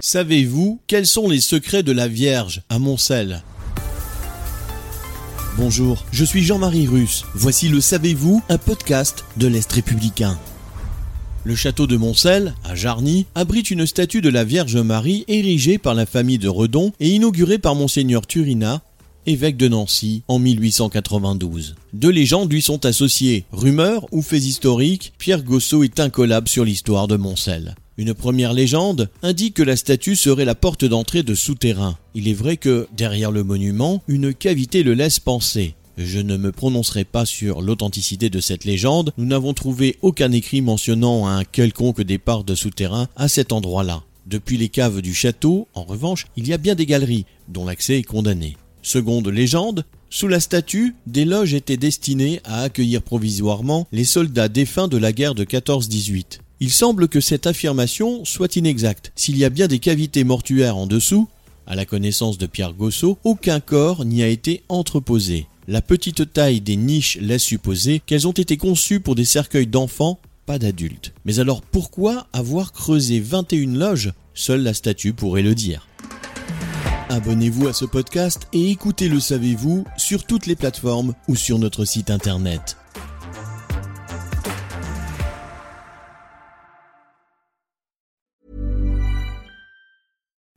Savez-vous quels sont les secrets de la Vierge à Montcel? Bonjour, je suis Jean-Marie Russe. Voici le Savez-vous, un podcast de l'Est républicain. Le château de Montcel, à Jarny, abrite une statue de la Vierge Marie érigée par la famille de Redon et inaugurée par Monseigneur Turina, évêque de Nancy, en 1892. Deux légendes lui sont associées. Rumeurs ou faits historiques, Pierre Gossot est incollable sur l'histoire de Montcel. Une première légende indique que la statue serait la porte d'entrée de souterrain. Il est vrai que, derrière le monument, une cavité le laisse penser. Je ne me prononcerai pas sur l'authenticité de cette légende, nous n'avons trouvé aucun écrit mentionnant un quelconque départ de souterrain à cet endroit-là. Depuis les caves du château, en revanche, il y a bien des galeries, dont l'accès est condamné. Seconde légende, sous la statue, des loges étaient destinées à accueillir provisoirement les soldats défunts de la guerre de 14-18. Il semble que cette affirmation soit inexacte. S'il y a bien des cavités mortuaires en dessous, à la connaissance de Pierre Gossot, aucun corps n'y a été entreposé. La petite taille des niches laisse supposer qu'elles ont été conçues pour des cercueils d'enfants, pas d'adultes. Mais alors pourquoi avoir creusé 21 loges? Seule la statue pourrait le dire. Abonnez-vous à ce podcast et écoutez Le Savez-vous sur toutes les plateformes ou sur notre site internet.